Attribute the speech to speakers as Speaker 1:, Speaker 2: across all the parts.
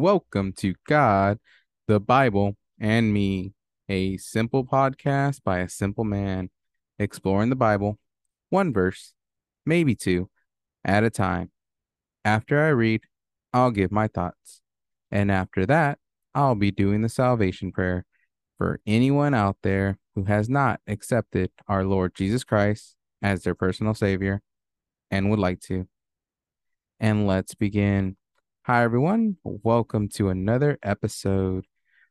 Speaker 1: Welcome to God, the Bible, and Me, a simple podcast by a simple man exploring the Bible, one verse, maybe two, at a time. After I read, I'll give my thoughts. And after that, I'll be doing the salvation prayer for anyone out there who has not accepted our Lord Jesus Christ as their personal Savior and would like to. And let's begin. Hi, everyone. Welcome to another episode.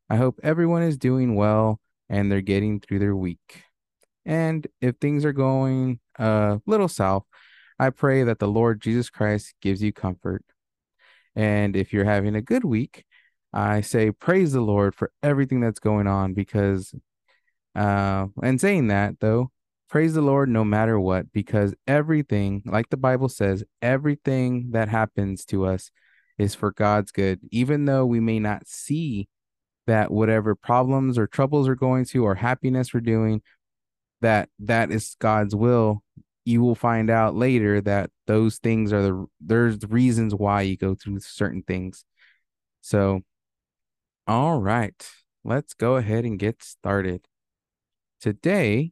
Speaker 1: I hope everyone is doing well and they're getting through their week. And if things are going a little south, I pray that the Lord Jesus Christ gives you comfort. And if you're having a good week, I say praise the Lord for everything that's going on because, uh, and saying that though, praise the Lord no matter what, because everything, like the Bible says, everything that happens to us is for God's good, even though we may not see that whatever problems or troubles we're going to or happiness we're doing, that that is God's will. You will find out later that those things are the there's reasons why you go through certain things. So, all right, let's go ahead and get started. Today,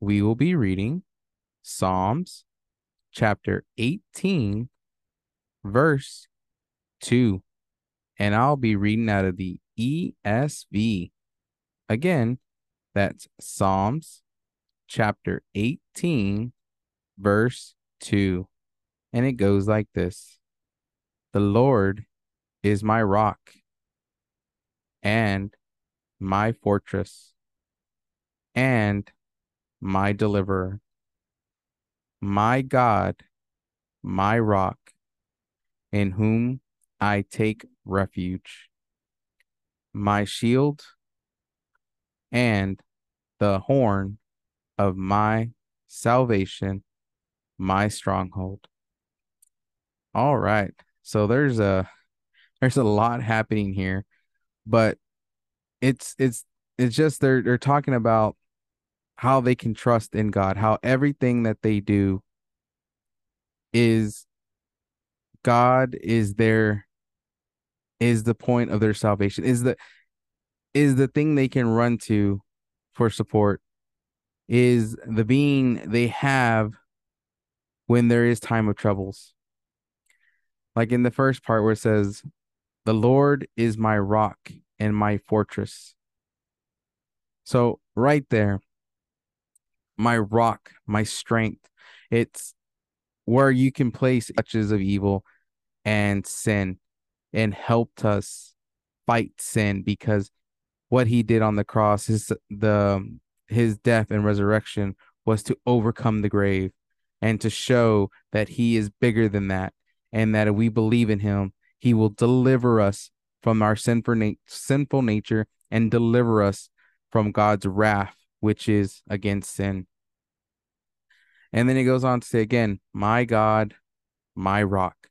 Speaker 1: we will be reading Psalms chapter 18, verse 2. And I'll be reading out of the ESV. Again, that's Psalms chapter 18, verse 2. And it goes like this The Lord is my rock and my fortress and my deliverer, my God, my rock, in whom I take refuge, my shield and the horn of my salvation, my stronghold. All right. So there's a there's a lot happening here, but it's it's it's just they're they're talking about how they can trust in God, how everything that they do is God is their is the point of their salvation is the is the thing they can run to for support is the being they have when there is time of troubles. Like in the first part where it says the lord is my rock and my fortress. So right there my rock my strength it's where you can place touches of evil and sin and helped us fight sin because what he did on the cross his the his death and resurrection was to overcome the grave and to show that he is bigger than that and that if we believe in him he will deliver us from our sinful, na- sinful nature and deliver us from God's wrath which is against sin. And then he goes on to say again my God my rock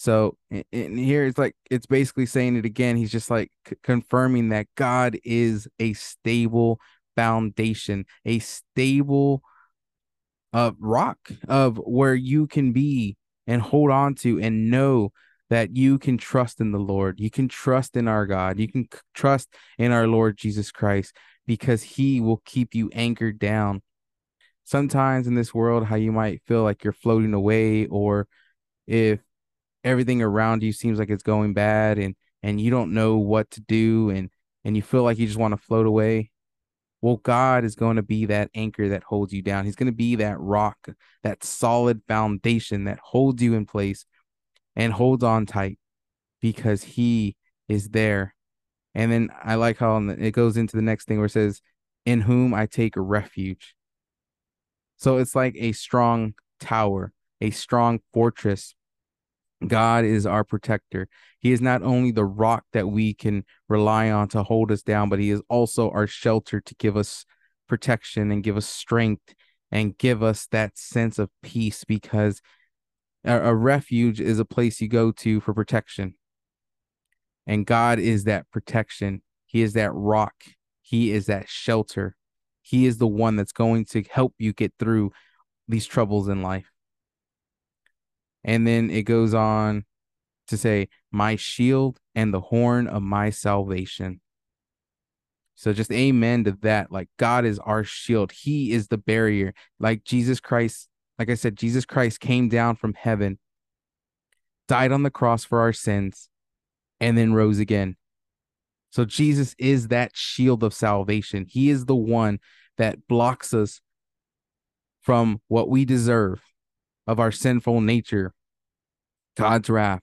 Speaker 1: so in here it's like it's basically saying it again. He's just like c- confirming that God is a stable foundation, a stable uh rock of where you can be and hold on to and know that you can trust in the Lord. You can trust in our God. You can c- trust in our Lord Jesus Christ because he will keep you anchored down. Sometimes in this world how you might feel like you're floating away or if everything around you seems like it's going bad and and you don't know what to do and and you feel like you just want to float away. Well god is going to be that anchor that holds you down. He's going to be that rock that solid foundation that holds you in place and holds on tight because he is there. And then i like how it goes into the next thing where it says in whom i take refuge. So it's like a strong tower a strong fortress God is our protector. He is not only the rock that we can rely on to hold us down, but He is also our shelter to give us protection and give us strength and give us that sense of peace because a, refuge is a place you go to for protection. And God is that protection. He is that rock. He is that shelter. He is the one that's going to help you get through these troubles in life. And then it goes on to say, My shield and the horn of my salvation. So just amen to that. Like God is our shield. He is the barrier. Like Jesus Christ, like I said, Jesus Christ came down from heaven, died on the cross for our sins, and then rose again. So Jesus is that shield of salvation. He is the one that blocks us from what we deserve of our sinful nature, God's wrath.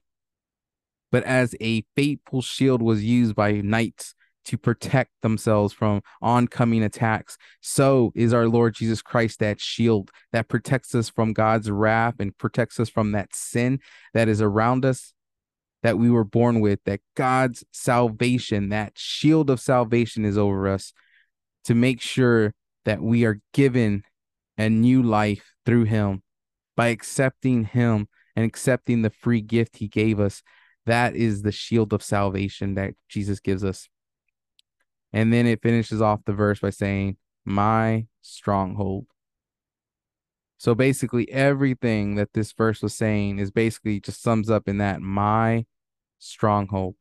Speaker 1: But as a faithful shield was used by knights to protect themselves from oncoming attacks. So is our Lord Jesus Christ that shield that protects us from God's wrath and protects us from that sin that is around us that we were born with, that God's salvation, that shield of salvation is over us to make sure that we are given a new life through Him by accepting Him and accepting the free gift He gave us. That is the shield of salvation that Jesus gives us. And then it finishes off the verse by saying, My stronghold. So basically, everything that this verse was saying is basically just sums up in that my stronghold.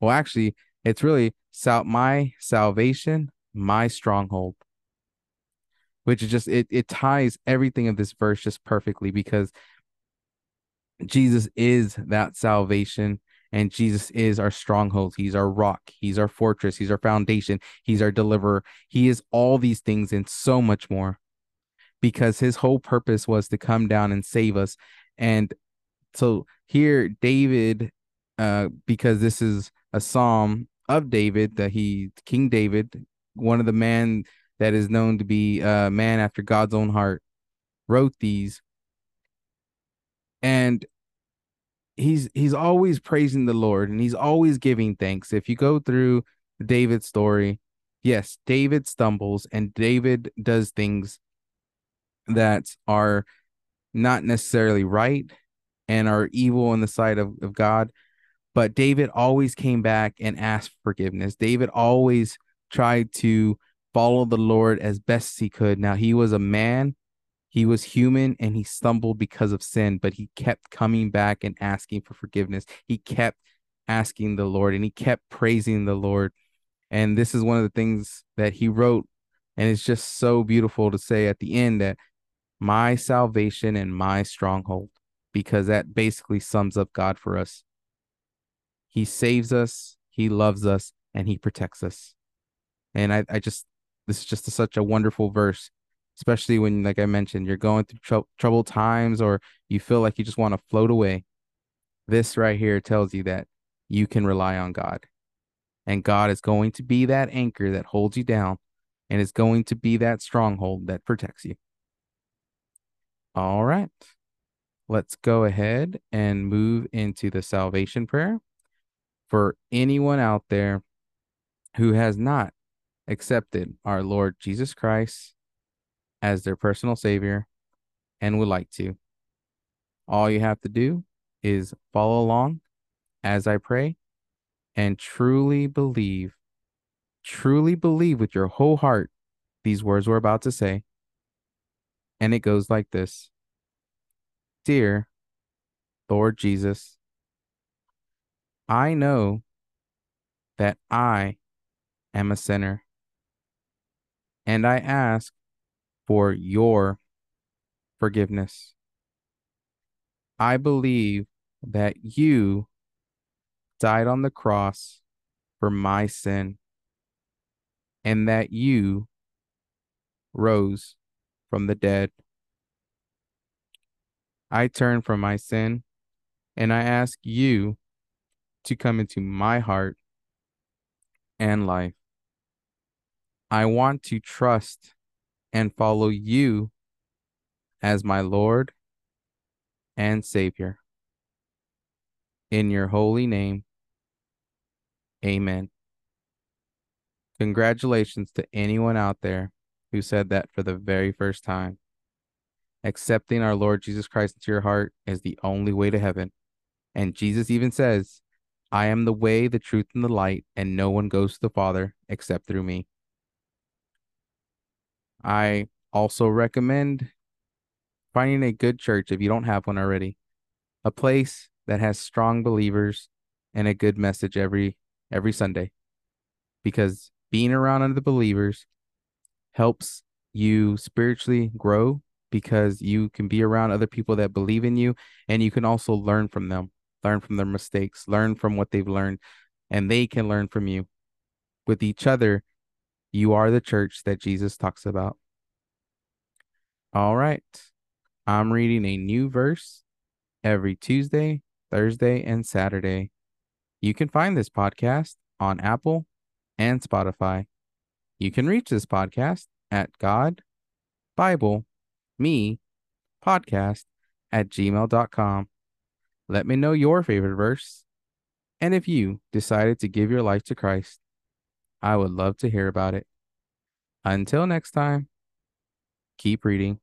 Speaker 1: Well, actually, it's really sal- my salvation, my stronghold, which is just it, it ties everything of this verse just perfectly because Jesus is that salvation and Jesus is our stronghold. He's our rock. He's our fortress. He's our foundation. He's our deliverer. He is all these things and so much more because his whole purpose was to come down and save us. And so here, David, uh, because this is a psalm of David that he, King David, one of the men that is known to be a man after God's own heart, wrote these. And he's he's always praising the Lord and he's always giving thanks. If you go through David's story, yes, David stumbles and David does things that are not necessarily right and are evil in the sight of, of God. But David always came back and asked forgiveness. David always tried to follow the Lord as best he could. Now, he was a man he was human and he stumbled because of sin, but he kept coming back and asking for forgiveness. He kept asking the Lord and he kept praising the Lord. And this is one of the things that he wrote. And it's just so beautiful to say at the end that my salvation and my stronghold, because that basically sums up God for us. He saves us, he loves us, and he protects us. And I, I just, this is just a, such a wonderful verse especially when, like I mentioned, you're going through tr- troubled times or you feel like you just want to float away. This right here tells you that you can rely on God. And God is going to be that anchor that holds you down and is going to be that stronghold that protects you. All right. Let's go ahead and move into the salvation prayer for anyone out there who has not accepted our Lord Jesus Christ as their personal savior and would like to. All you have to do is follow along as I pray and truly believe, truly believe with your whole heart these words we're about to say. And it goes like this Dear Lord Jesus, I know that I am a sinner, and I ask for your forgiveness. I believe that you died on the cross for my sin and that you rose from the dead. I turn from my sin and I ask you to come into my heart and life. I want to trust and follow you as my Lord and Savior. In your holy name, amen. Congratulations to anyone out there who said that for the very first time. Accepting our Lord Jesus Christ into your heart is the only way to heaven. And Jesus even says, I am the way, the truth, and the light, and no one goes to the Father except through me. I also recommend finding a good church if you don't have one already, a place that has strong believers and a good message every every Sunday. Because being around other believers helps you spiritually grow because you can be around other people that believe in you and you can also learn from them, learn from their mistakes, learn from what they've learned, and they can learn from you. With each other, you are the church that Jesus talks about. All right. I'm reading a new verse every Tuesday, Thursday, and Saturday. You can find this podcast on Apple and Spotify. You can reach this podcast at God Bible Me podcast at gmail.com. Let me know your favorite verse. And if you decided to give your life to Christ, I would love to hear about it. Until next time, keep reading.